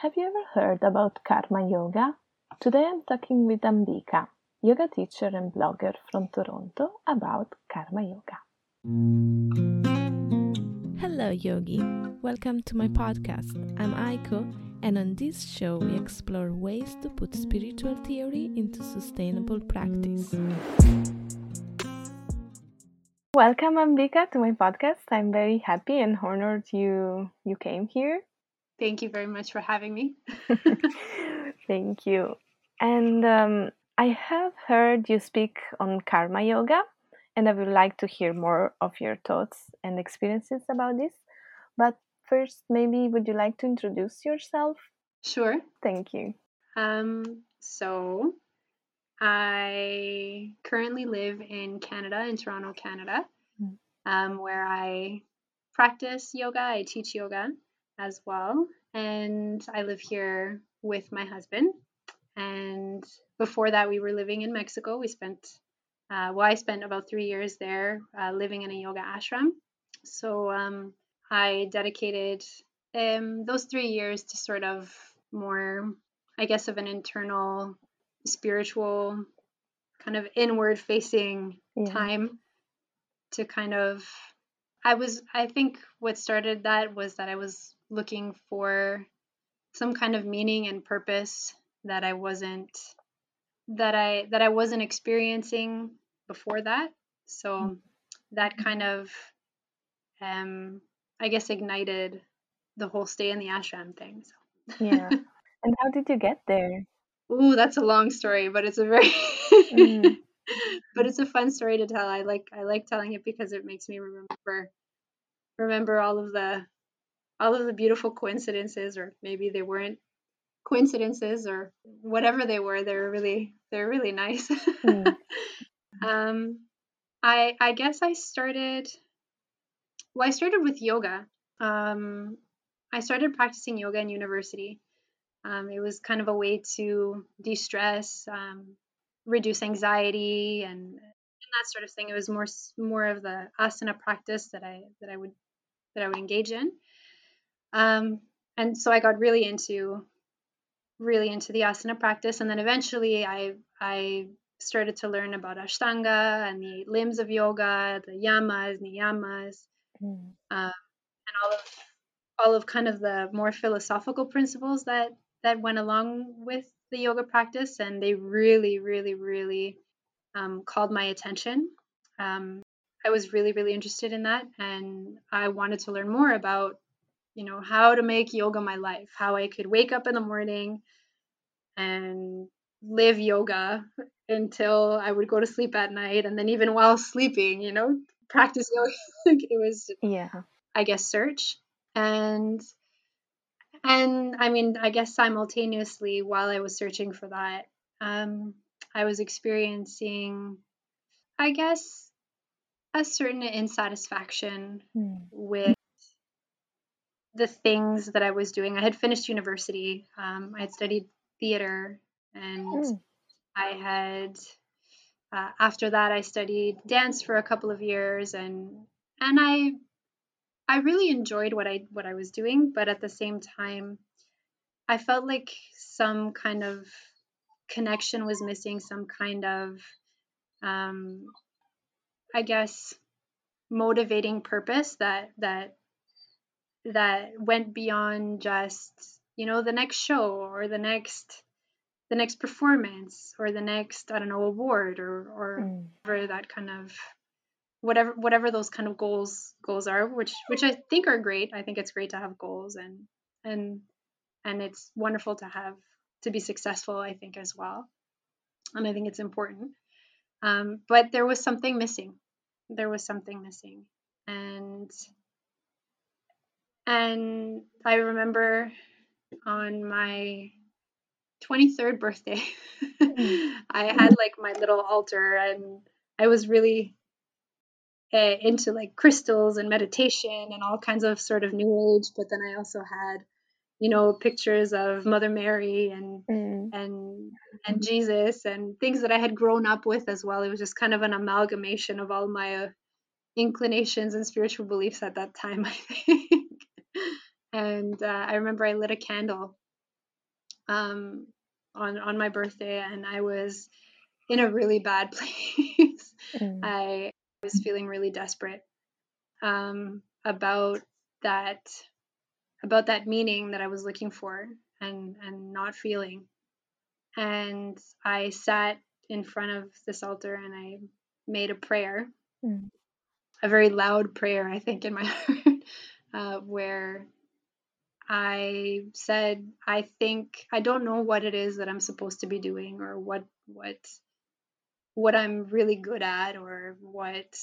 Have you ever heard about Karma Yoga? Today I'm talking with Ambika, yoga teacher and blogger from Toronto, about Karma Yoga. Hello, Yogi. Welcome to my podcast. I'm Aiko, and on this show, we explore ways to put spiritual theory into sustainable practice. Welcome, Ambika, to my podcast. I'm very happy and honored you you came here. Thank you very much for having me. Thank you. And um, I have heard you speak on karma yoga, and I would like to hear more of your thoughts and experiences about this. But first, maybe would you like to introduce yourself? Sure. Thank you. Um, so, I currently live in Canada, in Toronto, Canada, mm. um, where I practice yoga, I teach yoga as well. And I live here with my husband. And before that, we were living in Mexico. We spent, uh, well, I spent about three years there uh, living in a yoga ashram. So um, I dedicated um, those three years to sort of more, I guess, of an internal, spiritual, kind of inward facing yeah. time to kind of I was I think what started that was that I was looking for some kind of meaning and purpose that I wasn't that I that I wasn't experiencing before that. So mm-hmm. that kind of um I guess ignited the whole stay in the ashram thing. So. yeah. And how did you get there? Ooh, that's a long story, but it's a very mm. but it's a fun story to tell. I like I like telling it because it makes me remember remember all of the all of the beautiful coincidences or maybe they weren't coincidences or whatever they were they were really they're really nice. Mm. um i i guess i started well i started with yoga. Um i started practicing yoga in university. Um, it was kind of a way to de-stress um, reduce anxiety and, and that sort of thing. It was more more of the asana practice that i that i would that i would engage in um, and so I got really into really into the asana practice and then eventually I I started to learn about ashtanga and the limbs of yoga, the yamas, niyamas, mm. um, and all of all of kind of the more philosophical principles that that went along with the yoga practice, and they really, really, really um, called my attention. Um, I was really, really interested in that, and I wanted to learn more about you know, how to make yoga my life, how I could wake up in the morning and live yoga until I would go to sleep at night. And then even while sleeping, you know, practice yoga. it was, yeah, I guess, search. And, and I mean, I guess simultaneously while I was searching for that, um, I was experiencing, I guess, a certain insatisfaction mm. with the things that I was doing. I had finished university. Um, I had studied theater, and mm. I had uh, after that I studied dance for a couple of years, and and I I really enjoyed what I what I was doing, but at the same time, I felt like some kind of connection was missing, some kind of um, I guess motivating purpose that that that went beyond just you know the next show or the next the next performance or the next i don't know award or or mm. whatever that kind of whatever whatever those kind of goals goals are which which i think are great. I think it's great to have goals and and and it's wonderful to have to be successful i think as well. And i think it's important. Um, but there was something missing. There was something missing. And and I remember on my 23rd birthday. I had like my little altar and I was really uh, into like crystals and meditation and all kinds of sort of new age. But then I also had, you know, pictures of Mother Mary and mm. and and Jesus and things that I had grown up with as well. It was just kind of an amalgamation of all my uh, inclinations and spiritual beliefs at that time, I think and uh, I remember I lit a candle um, on on my birthday, and I was in a really bad place. Mm. I was feeling really desperate um, about that about that meaning that I was looking for and and not feeling. And I sat in front of this altar and I made a prayer, mm. a very loud prayer, I think, in my heart, uh, where I said, I think I don't know what it is that I'm supposed to be doing or what what what I'm really good at or what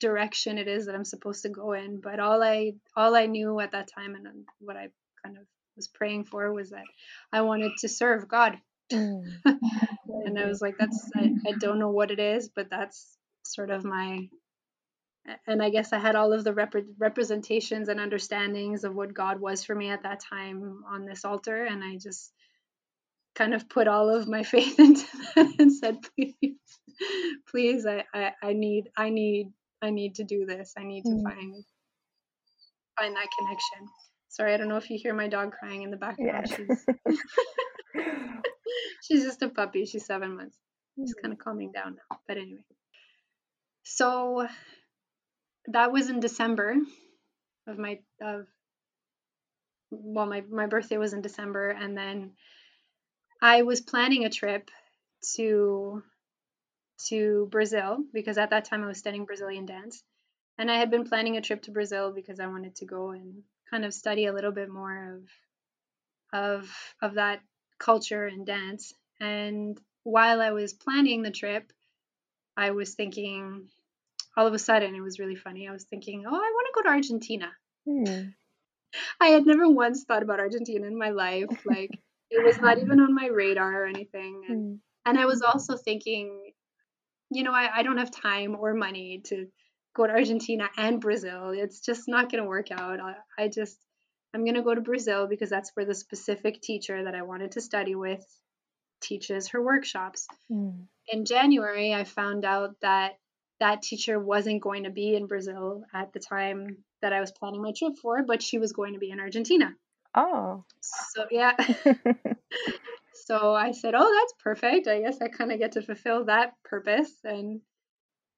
direction it is that I'm supposed to go in. But all I all I knew at that time and what I kind of was praying for was that I wanted to serve God. Mm. and I was like, that's I, I don't know what it is, but that's sort of my and I guess I had all of the rep- representations and understandings of what God was for me at that time on this altar, and I just kind of put all of my faith into that and said, "Please, please, I, I, I need, I need I need to do this. I need to mm. find find that connection. Sorry, I don't know if you hear my dog crying in the background. She's she's just a puppy. She's seven months. She's mm. kind of calming down now. But anyway, so that was in December of my of well my my birthday was in December and then I was planning a trip to to Brazil because at that time I was studying Brazilian dance. And I had been planning a trip to Brazil because I wanted to go and kind of study a little bit more of of of that culture and dance. And while I was planning the trip, I was thinking all of a sudden it was really funny. I was thinking, "Oh, I want to go to Argentina." Hmm. I had never once thought about Argentina in my life. Like it was not even on my radar or anything. And, hmm. and I was also thinking you know, I, I don't have time or money to go to Argentina and Brazil. It's just not going to work out. I, I just, I'm going to go to Brazil because that's where the specific teacher that I wanted to study with teaches her workshops. Mm. In January, I found out that that teacher wasn't going to be in Brazil at the time that I was planning my trip for, but she was going to be in Argentina. Oh. So, yeah. So I said, "Oh, that's perfect. I guess I kind of get to fulfill that purpose." And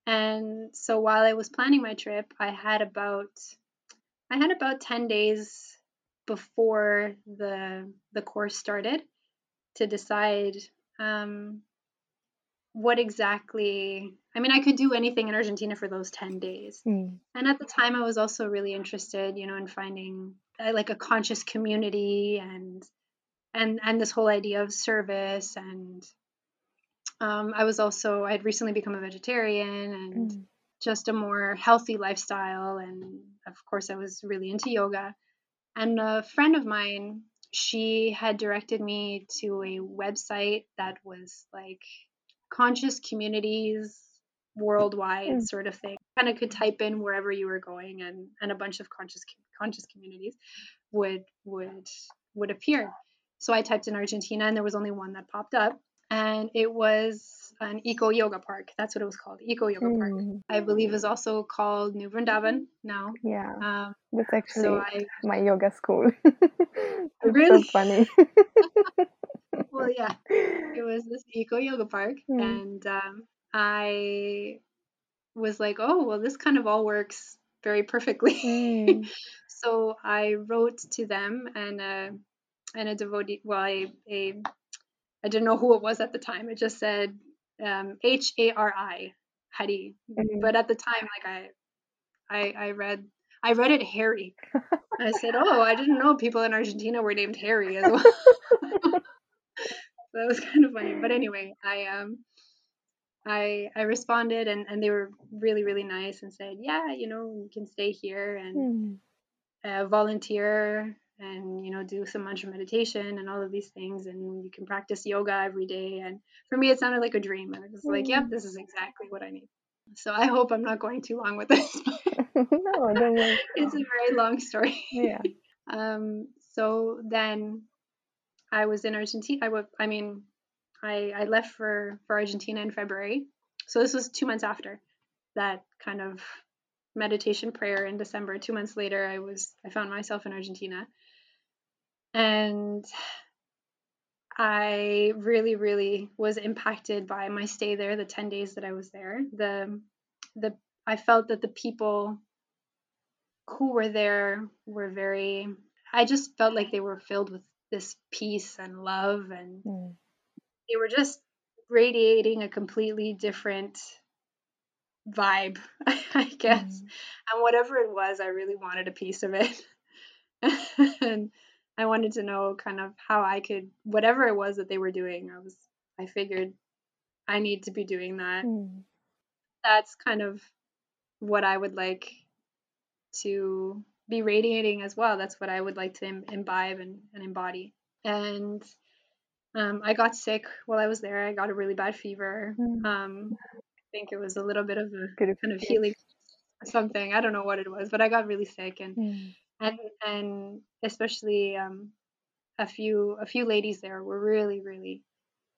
and so while I was planning my trip, I had about I had about 10 days before the the course started to decide um, what exactly I mean I could do anything in Argentina for those 10 days. Mm. And at the time I was also really interested, you know, in finding uh, like a conscious community and and and this whole idea of service and um, I was also I had recently become a vegetarian and mm. just a more healthy lifestyle and of course I was really into yoga and a friend of mine she had directed me to a website that was like conscious communities worldwide mm. sort of thing kind of could type in wherever you were going and and a bunch of conscious conscious communities would would would appear so I typed in Argentina and there was only one that popped up. And it was an eco yoga park. That's what it was called, eco yoga mm. park. I believe is also called New Vrindavan now. Yeah, um, that's actually so I, my yoga school. really so funny. well, yeah, it was this eco yoga park, mm. and um, I was like, oh, well, this kind of all works very perfectly. Mm. so I wrote to them and. Uh, and a devotee, well, a, a I didn't know who it was at the time. It just said um, H A R I, Hari. Mm-hmm. But at the time, like I, I, I read, I read it Harry. I said, oh, I didn't know people in Argentina were named Harry as well. That was kind of funny. But anyway, I um, I I responded and and they were really really nice and said, yeah, you know, you can stay here and. Mm. Uh, volunteer and you know do some mantra meditation and all of these things and you can practice yoga every day and for me it sounded like a dream and i was like yep mm. this is exactly what i need so i hope i'm not going too long with this no don't worry. it's a very long story yeah um so then i was in argentina i mean i i left for for argentina in february. So this was two months after that kind of meditation prayer in december. Two months later i was i found myself in argentina. And I really, really was impacted by my stay there, the 10 days that I was there. The the I felt that the people who were there were very I just felt like they were filled with this peace and love and mm. they were just radiating a completely different vibe, I guess. Mm. And whatever it was, I really wanted a piece of it. and I wanted to know kind of how I could whatever it was that they were doing. I was I figured I need to be doing that. Mm. That's kind of what I would like to be radiating as well. That's what I would like to Im- imbibe and, and embody. And um, I got sick while I was there. I got a really bad fever. Mm. Um, I think it was a little bit of a Good kind of healing something. I don't know what it was, but I got really sick and mm. and and especially um, a few a few ladies there were really really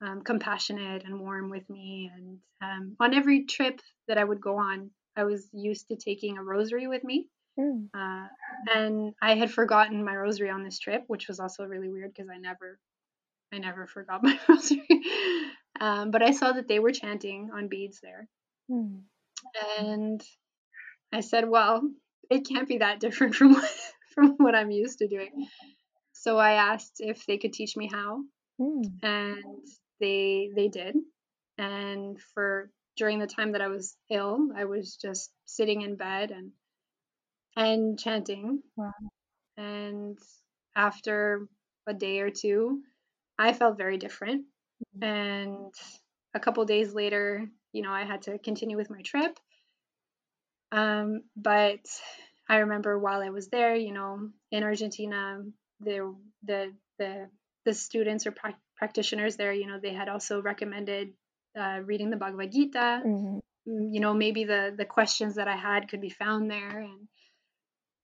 um, compassionate and warm with me. And um, on every trip that I would go on, I was used to taking a rosary with me. Mm. Uh, and I had forgotten my rosary on this trip, which was also really weird because I never, I never forgot my rosary. um, but I saw that they were chanting on beads there, mm. and I said, "Well, it can't be that different from what, from what I'm used to doing." So I asked if they could teach me how, mm. and they they did. And for during the time that I was ill, I was just sitting in bed and and chanting. Wow. And after a day or two, I felt very different. Mm-hmm. And a couple days later, you know, I had to continue with my trip. Um, but I remember while I was there, you know, in Argentina, the the the the students or pra- practitioners there, you know, they had also recommended uh, reading the Bhagavad Gita. Mm-hmm. Mm, you know, maybe the the questions that I had could be found there, and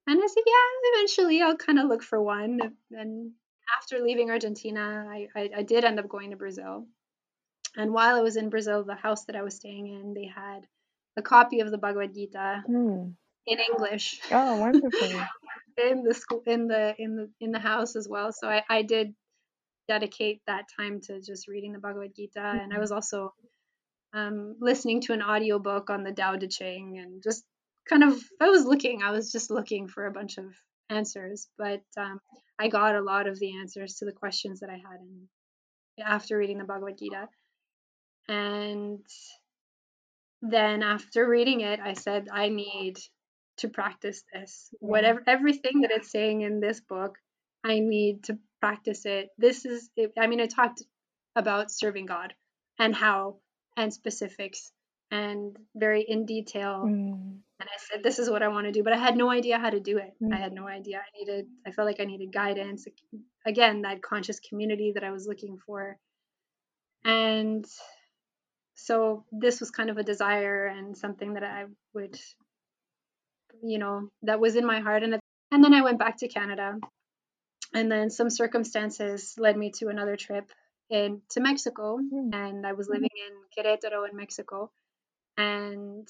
and I said, yeah, eventually I'll kind of look for one. And after leaving Argentina, I, I, I, did end up going to Brazil. And while I was in Brazil, the house that I was staying in, they had a copy of the Bhagavad Gita mm. in English. Oh, wonderful! in the school, in the in the in the house as well. So I, I did dedicate that time to just reading the Bhagavad Gita, mm-hmm. and I was also um, listening to an audiobook on the Tao Te Ching and just kind of I was looking, I was just looking for a bunch of answers, but um, I got a lot of the answers to the questions that I had in, after reading the Bhagavad Gita. And then after reading it, I said, I need to practice this. Whatever, everything that it's saying in this book, I need to practice it. This is, it, I mean, I talked about serving God and how and specifics and very in detail. Mm. And I said, this is what I want to do, but I had no idea how to do it. Mm. I had no idea. I needed, I felt like I needed guidance. Again, that conscious community that I was looking for. And so this was kind of a desire and something that I would, you know, that was in my heart. And, and then I went back to Canada. And then some circumstances led me to another trip in to Mexico. Mm. And I was living in Querétaro in Mexico and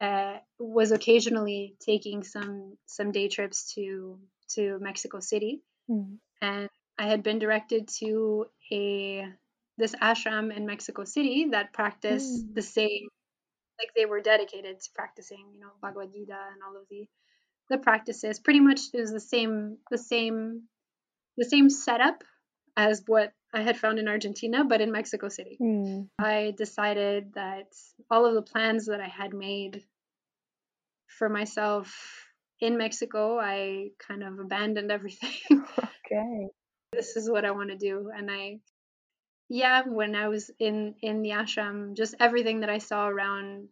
uh, was occasionally taking some some day trips to to Mexico City, mm. and I had been directed to a this ashram in Mexico City that practiced mm. the same, like they were dedicated to practicing, you know, Bhagavad Gita and all of the the practices. Pretty much it was the same the same the same setup as what I had found in Argentina, but in Mexico City. Mm. I decided that all of the plans that I had made for myself in Mexico, I kind of abandoned everything. okay. This is what I want to do. And I, yeah, when I was in, in the ashram, just everything that I saw around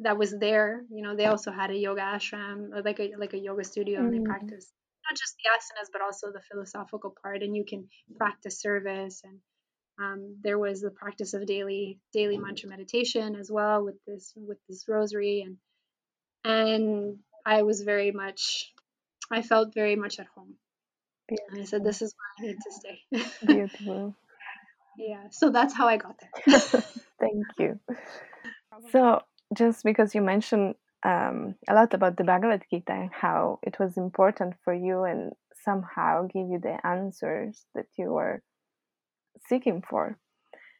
that was there, you know, they also had a yoga ashram, like a, like a yoga studio mm. and they mm. practiced not just the asanas but also the philosophical part and you can practice service. And um, there was the practice of daily daily mantra meditation as well with this with this rosary. And and I was very much I felt very much at home. Beautiful. and I said this is where I need to stay. Beautiful. Yeah so that's how I got there. Thank you. So just because you mentioned um, a lot about the Bhagavad Gita and how it was important for you and somehow give you the answers that you were seeking for.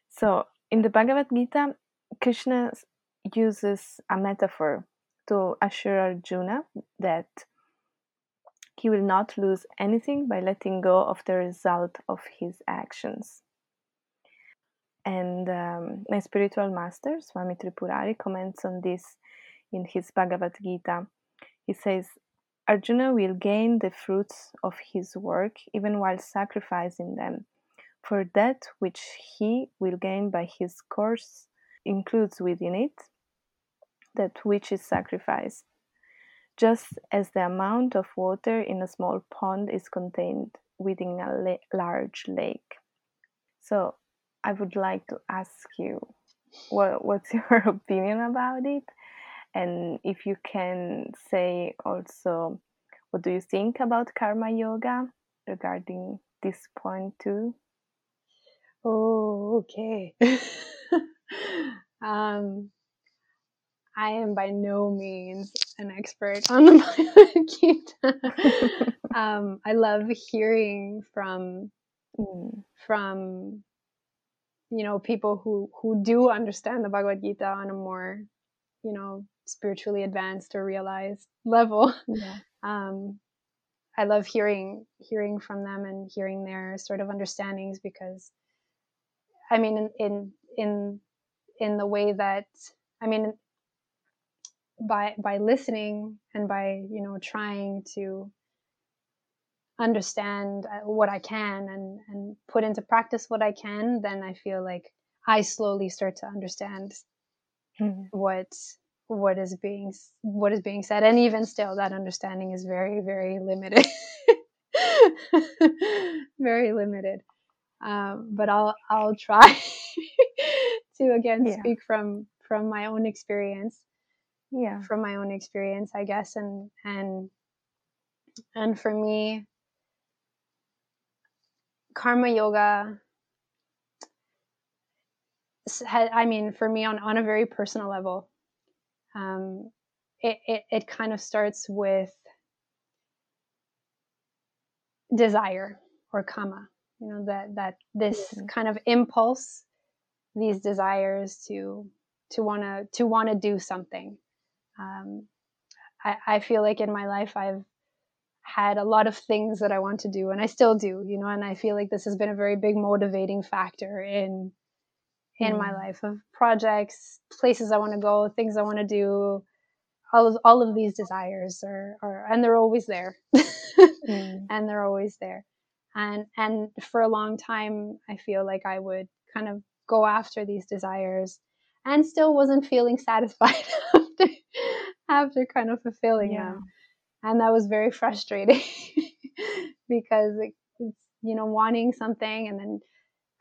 So, in the Bhagavad Gita, Krishna uses a metaphor to assure Arjuna that he will not lose anything by letting go of the result of his actions. And um, my spiritual master, Swami Tripurari, comments on this in his Bhagavad Gita. He says, Arjuna will gain the fruits of his work even while sacrificing them, for that which he will gain by his course includes within it that which is sacrificed, just as the amount of water in a small pond is contained within a la- large lake. So, I would like to ask you what, what's your opinion about it? And if you can say also, what do you think about karma yoga regarding this point too? Oh, okay. um, I am by no means an expert on the Bhagavad Gita. um, I love hearing from mm. from you know people who who do understand the Bhagavad Gita on a more you know spiritually advanced or realized level. Yeah. Um, I love hearing hearing from them and hearing their sort of understandings because I mean in in in, in the way that I mean by by listening and by you know trying to understand uh, what I can and and put into practice what I can, then I feel like I slowly start to understand mm-hmm. what what is being what is being said, and even still, that understanding is very very limited, very limited. Um, but I'll I'll try to again yeah. speak from from my own experience. Yeah, from my own experience, I guess, and and and for me, karma yoga i mean for me on, on a very personal level um, it, it, it kind of starts with desire or kama you know that that this mm-hmm. kind of impulse these desires to to want to to want to do something um, I, I feel like in my life i've had a lot of things that I want to do and I still do, you know, and I feel like this has been a very big motivating factor in in my life of projects, places I want to go, things I want to do. All of all of these desires are, are and they're always there. mm. And they're always there. And and for a long time I feel like I would kind of go after these desires and still wasn't feeling satisfied after after kind of fulfilling yeah. them and that was very frustrating because it's you know wanting something and then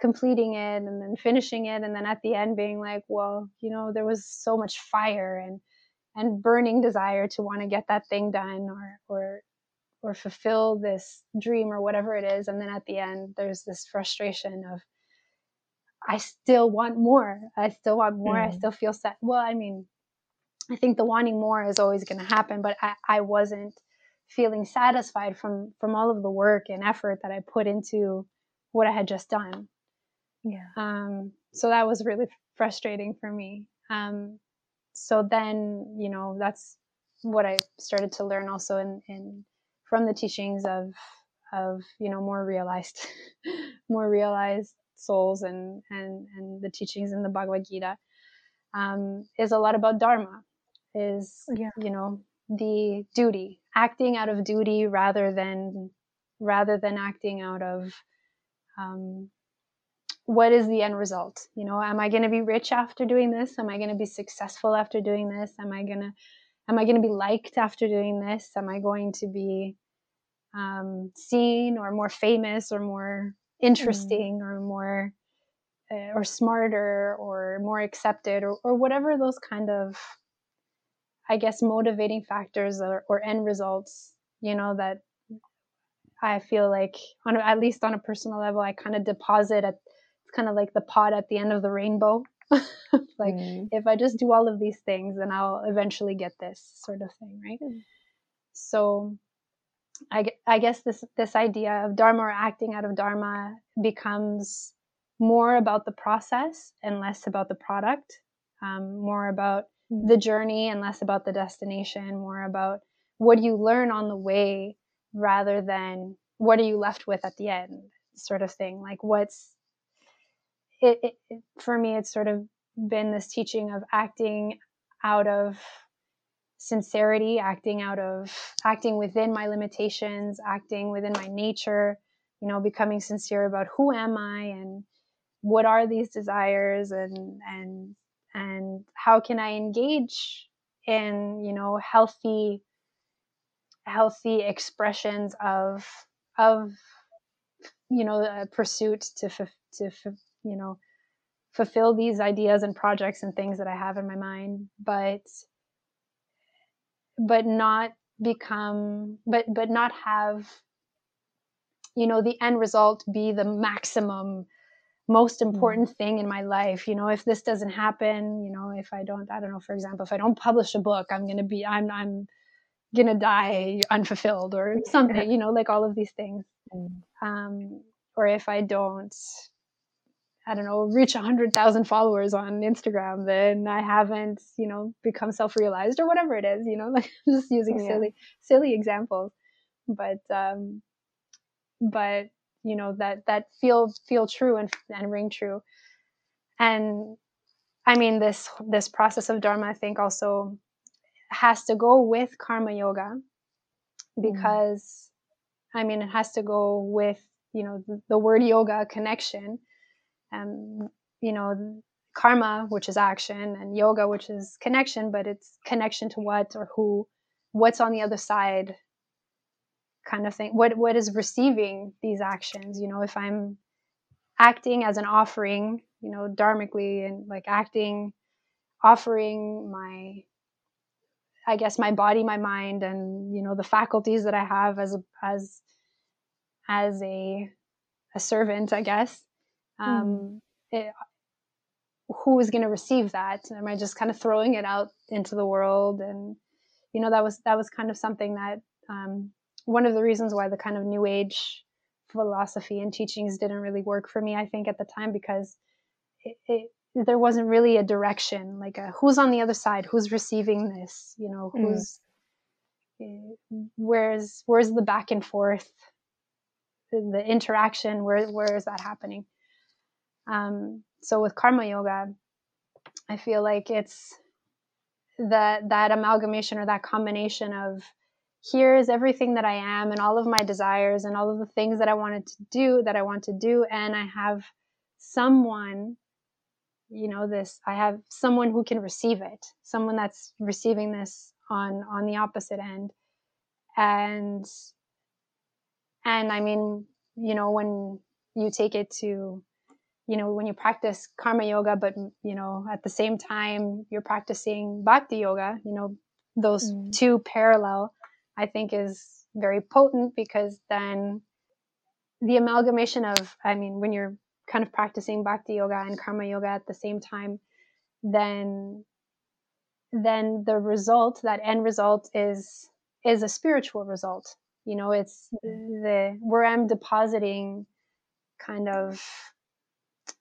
completing it and then finishing it and then at the end being like well you know there was so much fire and and burning desire to want to get that thing done or or or fulfill this dream or whatever it is and then at the end there's this frustration of i still want more i still want more mm. i still feel sad well i mean I think the wanting more is always going to happen, but I, I wasn't feeling satisfied from from all of the work and effort that I put into what I had just done. Yeah. Um, so that was really frustrating for me. Um, so then, you know, that's what I started to learn also in, in from the teachings of of you know more realized more realized souls and and and the teachings in the Bhagavad Gita um, is a lot about dharma is yeah. you know the duty acting out of duty rather than rather than acting out of um, what is the end result you know am i going to be rich after doing this am i going to be successful after doing this am i going to am i going to be liked after doing this am i going to be um, seen or more famous or more mm. interesting mm. or more uh, or smarter or more accepted or, or whatever those kind of I guess, motivating factors or, or end results, you know, that I feel like on at least on a personal level, I kind of deposit at kind of like the pot at the end of the rainbow. like mm. if I just do all of these things, then I'll eventually get this sort of thing, right? Mm. So I, I guess this this idea of dharma or acting out of dharma becomes more about the process and less about the product, um, more about mm. the journey and less about the destination, more about what do you learn on the way rather than what are you left with at the end, sort of thing. Like, what's it, it, for me, it's sort of been this teaching of acting out of sincerity, acting out of acting within my limitations, acting within my nature, you know, becoming sincere about who am I and what are these desires and and and how can I engage in, you know, healthy healthy expressions of of you know, pursuit to to you know, fulfill these ideas and projects and things that I have in my mind, but but not become but but not have you know the end result be the maximum most mm. important mm. thing in my life you know if this doesn't happen you know if i don't i don't know for example if i don't publish a book i'm going to be i'm i'm going to die unfulfilled or something you know like all of these things mm. um or if i don't I don't know, reach 100,000 followers on Instagram, then I haven't, you know, become self realized or whatever it is, you know, like I'm just using yeah. silly, silly examples. But, um, but, you know, that, that feel, feel true and, and ring true. And I mean, this, this process of Dharma, I think also has to go with karma yoga mm. because, mm. I mean, it has to go with, you know, the, the word yoga connection um, you know, karma, which is action, and yoga, which is connection, but it's connection to what or who, what's on the other side, kind of thing. What what is receiving these actions? You know, if I'm acting as an offering, you know, dharmically, and like acting, offering my I guess my body, my mind, and you know the faculties that I have as a as as a a servant, I guess, um, mm. it, who is going to receive that am i just kind of throwing it out into the world and you know that was that was kind of something that um, one of the reasons why the kind of new age philosophy and teachings didn't really work for me i think at the time because it, it, there wasn't really a direction like a, who's on the other side who's receiving this you know hmm. who's mm. where's where's the back and forth the, the interaction where where is that happening um, so with karma yoga, I feel like it's that that amalgamation or that combination of here's everything that I am and all of my desires and all of the things that I wanted to do that I want to do and I have someone you know this I have someone who can receive it someone that's receiving this on on the opposite end. And and I mean you know when you take it to you know when you practice karma yoga but you know at the same time you're practicing bhakti yoga you know those mm. two parallel i think is very potent because then the amalgamation of i mean when you're kind of practicing bhakti yoga and karma yoga at the same time then then the result that end result is is a spiritual result you know it's mm. the where i'm depositing kind of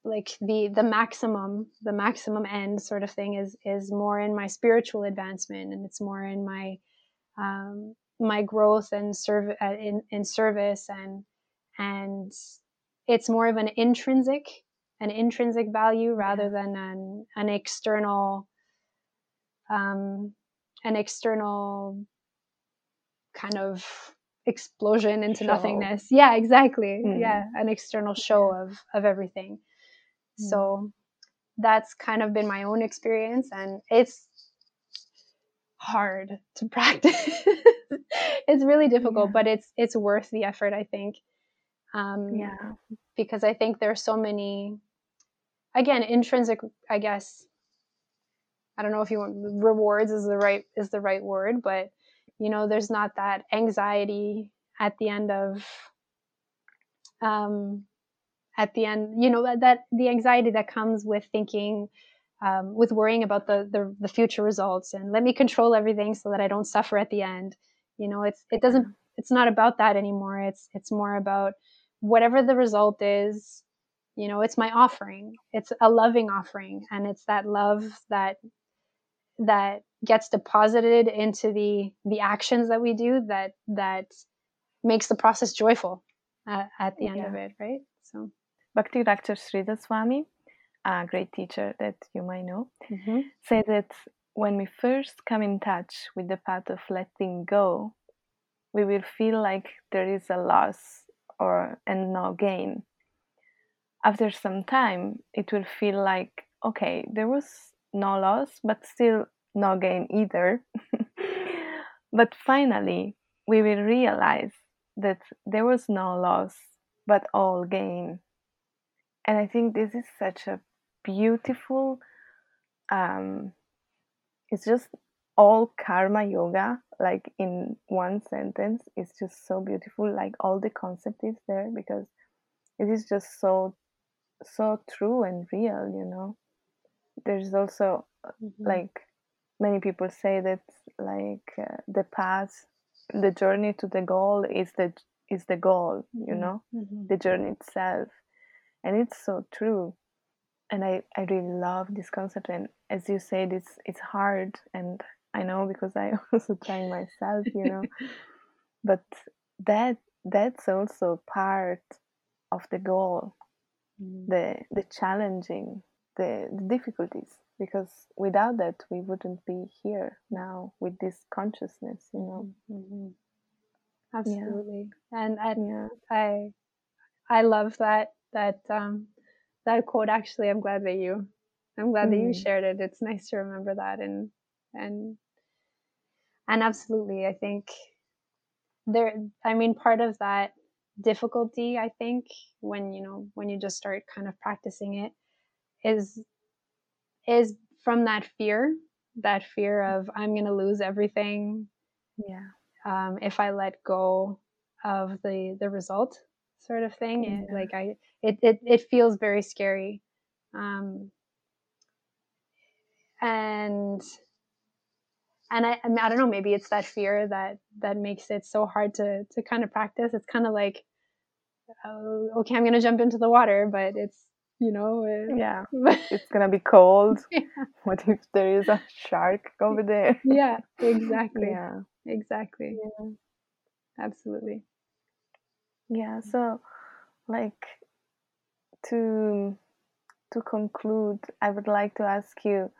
like the the maximum the maximum end sort of thing is is more in my spiritual advancement and it's more in my um, my growth and serve uh, in in service and and it's more of an intrinsic an intrinsic value rather than an an external um, an external kind of explosion into show. nothingness. Yeah exactly. Mm. yeah an external show of of everything Mm. So that's kind of been my own experience and it's hard to practice. it's really difficult, yeah. but it's it's worth the effort, I think. Um, yeah, because I think there's so many, again, intrinsic. I guess I don't know if you want rewards is the right is the right word, but you know, there's not that anxiety at the end of um, at the end you know that, that the anxiety that comes with thinking um, with worrying about the, the, the future results and let me control everything so that i don't suffer at the end. You know it's it doesn't it's not about that anymore. It's it's more about whatever the result is you know it's my offering. It's a loving offering and it's that love that that gets deposited into the the actions that we do that that makes the process joyful at, at the end yeah. of it right? So bhakti Rakshak Sridhar Swami a great teacher that you might know mm-hmm. said that when we first come in touch with the path of letting go we will feel like there is a loss or and no gain. After some time it will feel like okay there was no loss but still no gain either. But finally we will realize that there was no loss but all gain and i think this is such a beautiful um it's just all karma yoga like in one sentence it's just so beautiful like all the concept is there because it is just so so true and real you know there's also mm-hmm. like many people say that like uh, the path the journey to the goal is the is the goal you mm-hmm. know mm-hmm. the journey itself and it's so true and i i really love this concept and as you said it's it's hard and i know because i also try myself you know but that that's also part of the goal mm. the the challenging the, the difficulties because without that we wouldn't be here now with this consciousness you know mm-hmm. absolutely yeah. and and yeah. i i love that that um that quote actually i'm glad that you i'm glad mm. that you mm. shared it it's nice to remember that and and and absolutely i think there i mean part of that difficulty i think when you know when you just start kind of practicing it is is from that fear that fear of i'm going to lose everything yeah um, if i let go of the the result sort of thing yeah. it, like i it, it it feels very scary um and and I, I, mean, I don't know maybe it's that fear that that makes it so hard to to kind of practice. It's kind of like oh, okay i'm gonna jump into the water but it's you know uh, yeah. it's gonna be cold. Yeah. what if there is a shark over there? Yeah exactly. Yeah. Exactly. Yeah. absolutely yeah so like to to conclude i would like to ask you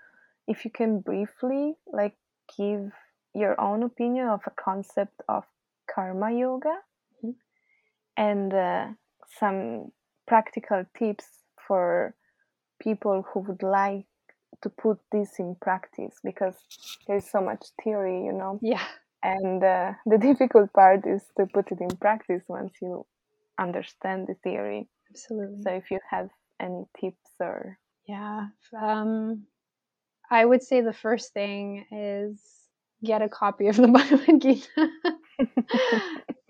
if you can briefly like give your own opinion of a concept of karma yoga mm-hmm. and uh, some practical tips for people who would like to put this in practice because there's so much theory, you know. Yeah. And uh, the difficult part is to put it in practice once you understand the theory. Absolutely. So if you have any tips or yeah, um, I would say the first thing is get a copy of the Bhagavad Gita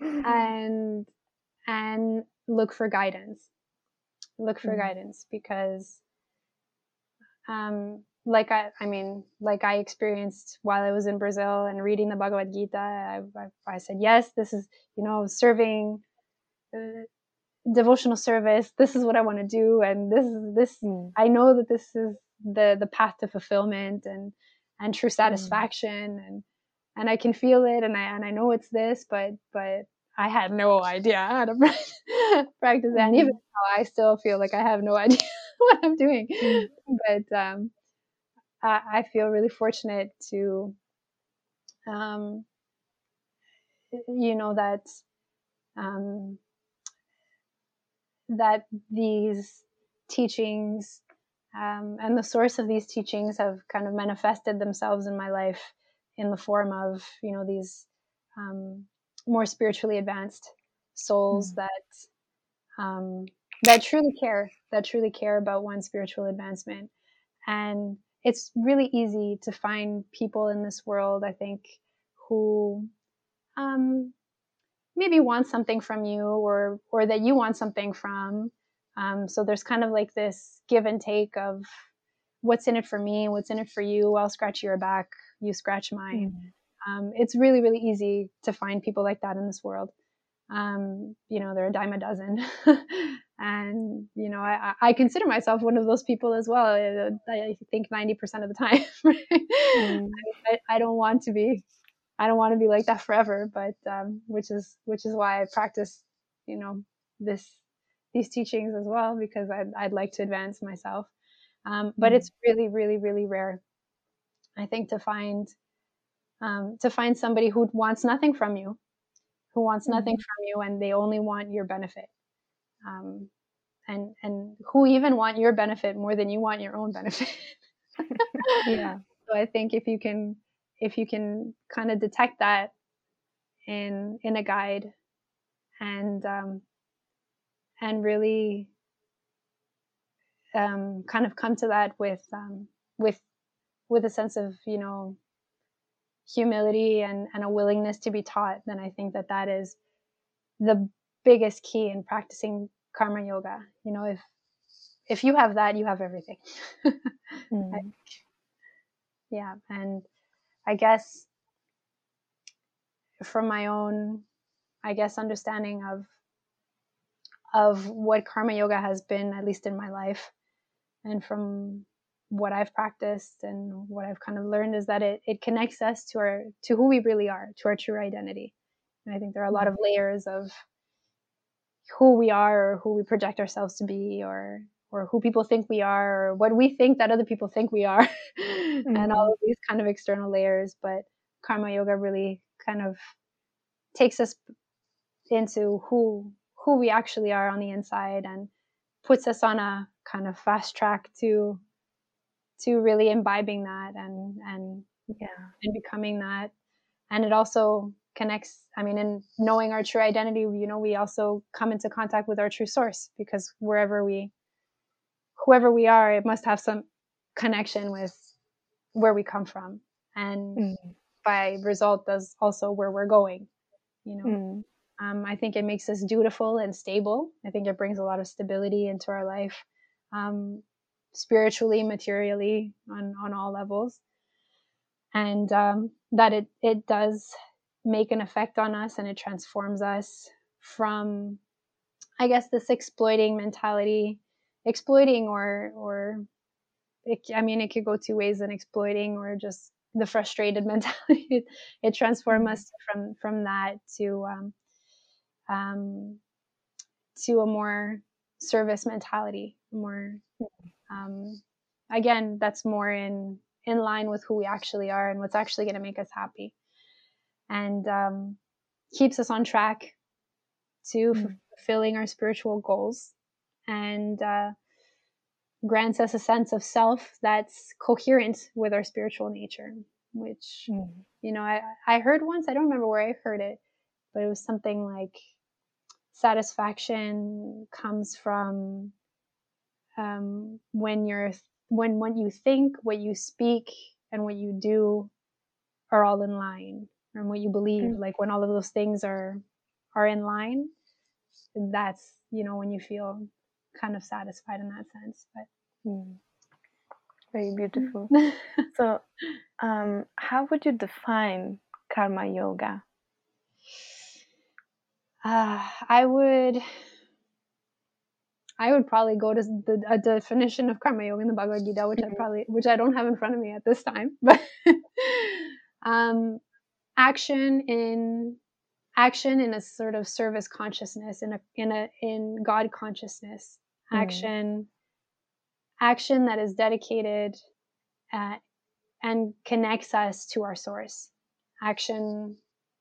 and and look for guidance look for mm-hmm. guidance because um like I, I mean, like I experienced while I was in Brazil and reading the Bhagavad Gita, I, I, I said, yes, this is, you know, serving, uh, devotional service. This is what I want to do, and this is this. Mm. I know that this is the the path to fulfillment and and true mm. satisfaction, mm. and and I can feel it, and I and I know it's this, but but I had no idea how to practice that. And even mm-hmm. now, I still feel like I have no idea what I'm doing. Mm-hmm. But um, I, I, feel really fortunate to, um, you know, that um, that these teachings um, and the source of these teachings have kind of manifested themselves in my life in the form of, you know, these um, more spiritually advanced souls mm. that um, that truly care, that truly care about one's spiritual advancement. And it's really easy to find people in this world, I think, who um, maybe want something from you or or that you want something from. Um, so there's kind of like this give and take of what's in it for me, what's in it for you. I'll scratch your back, you scratch mine. Mm um, it's really really easy to find people like that in this world um, you know they're a dime a dozen and you know I, I consider myself one of those people as well i think 90% of the time mm. I, I, don't want to be i don't want to be like that forever but um, which is which is why i practice you know this these teachings as well because i'd, I'd like to advance myself um, but mm. it's really really really rare i think to find um, to find somebody who wants nothing from you who wants nothing mm. from you and they only want your benefit um, and and who even want your benefit more than you want your own benefit? Yeah. So i think if you can if you can kind of detect that in in a guide and um and really um kind of come to that with um with with a sense of you know humility and and a willingness to be taught then i think that that is the biggest key in practicing karma yoga you know if if you have that you have everything mm. yeah and i guess from my own i guess understanding of of what karma yoga has been at least in my life and from what i've practiced and what i've kind of learned is that it, it connects us to our to who we really are to our true identity and i think there are a lot mm. of layers of who we are or who we project ourselves to be or or who people think we are or what we think that other people think we are. Mm-hmm. and all of these kind of external layers but karma yoga really kind of takes us into who who we actually are on the inside and puts us on a kind of fast track to to really imbibing that and and yeah. and becoming that. And it also connects i mean in knowing our true identity you know we also come into contact with our true source because wherever we whoever we are it must have some connection with where we come from and mm. by result does also where we're going you know mm. um, i think it makes us dutiful and stable i think it brings a lot of stability into our life um, spiritually materially on on all levels and um, that it it does make an effect on us and it transforms us from i guess this exploiting mentality exploiting or or it, i mean it could go two ways in exploiting or just the frustrated mentality. It, it transforms us from from that to um, um to a more service mentality more um again that's more in in line with who we actually are and what's actually going to make us happy and um, keeps us on track to mm-hmm. fulfilling our spiritual goals and uh, grants us a sense of self that's coherent with our spiritual nature which mm. you know I, I heard once i don't remember where i heard it but it was something like satisfaction comes from um, when you're when what you think what you speak and what you do are all in line and what you believe mm-hmm. like when all of those things are are in line that's you know when you feel kind of satisfied in that sense but mm. very beautiful so um, how would you define karma yoga uh, i would I would probably go to the a definition of karma yoga in the Bhagavad Gita, which mm-hmm. I probably, which I don't have in front of me at this time, but um, action in action in a sort of service consciousness in a in a in god consciousness mm. action action that is dedicated at, and connects us to our source action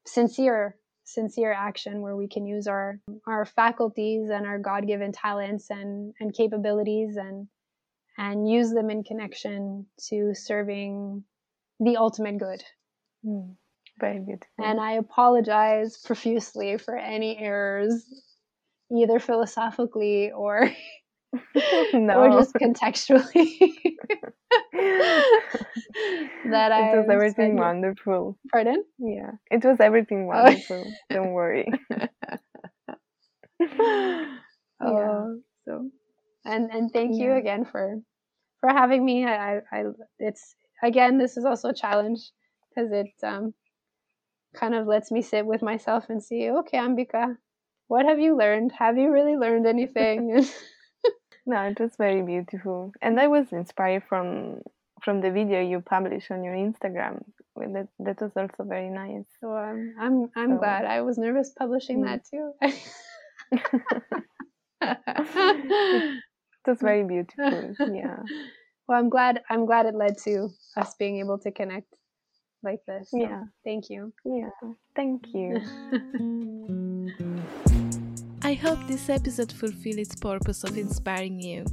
sincere sincere action where we can use our our faculties and our god-given talents and and capabilities and and use them in connection to serving the ultimate good mm. Very beautiful. And I apologize profusely for any errors, either philosophically or no. or just contextually. that I it was everything wonderful. Pardon? Yeah, it was everything oh. wonderful. Don't worry. oh, yeah. so and and thank yeah. you again for for having me. I, I it's again this is also a challenge because it um kind of lets me sit with myself and see, okay, Ambika, what have you learned? Have you really learned anything? no, it was very beautiful, and I was inspired from from the video you published on your Instagram. That that was also very nice. So um, I'm I'm so, glad. I was nervous publishing mm. that too. it was very beautiful. Yeah. Well, I'm glad. I'm glad it led to us being able to connect like this. So yeah. Thank you. Yeah. Thank you. I hope this episode fulfilled its purpose of inspiring you.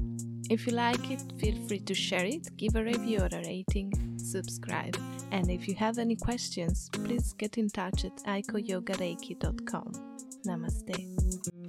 If you like it, feel free to share it, give a review or a rating, subscribe. And if you have any questions, please get in touch at aikoyogareiki.com. Namaste.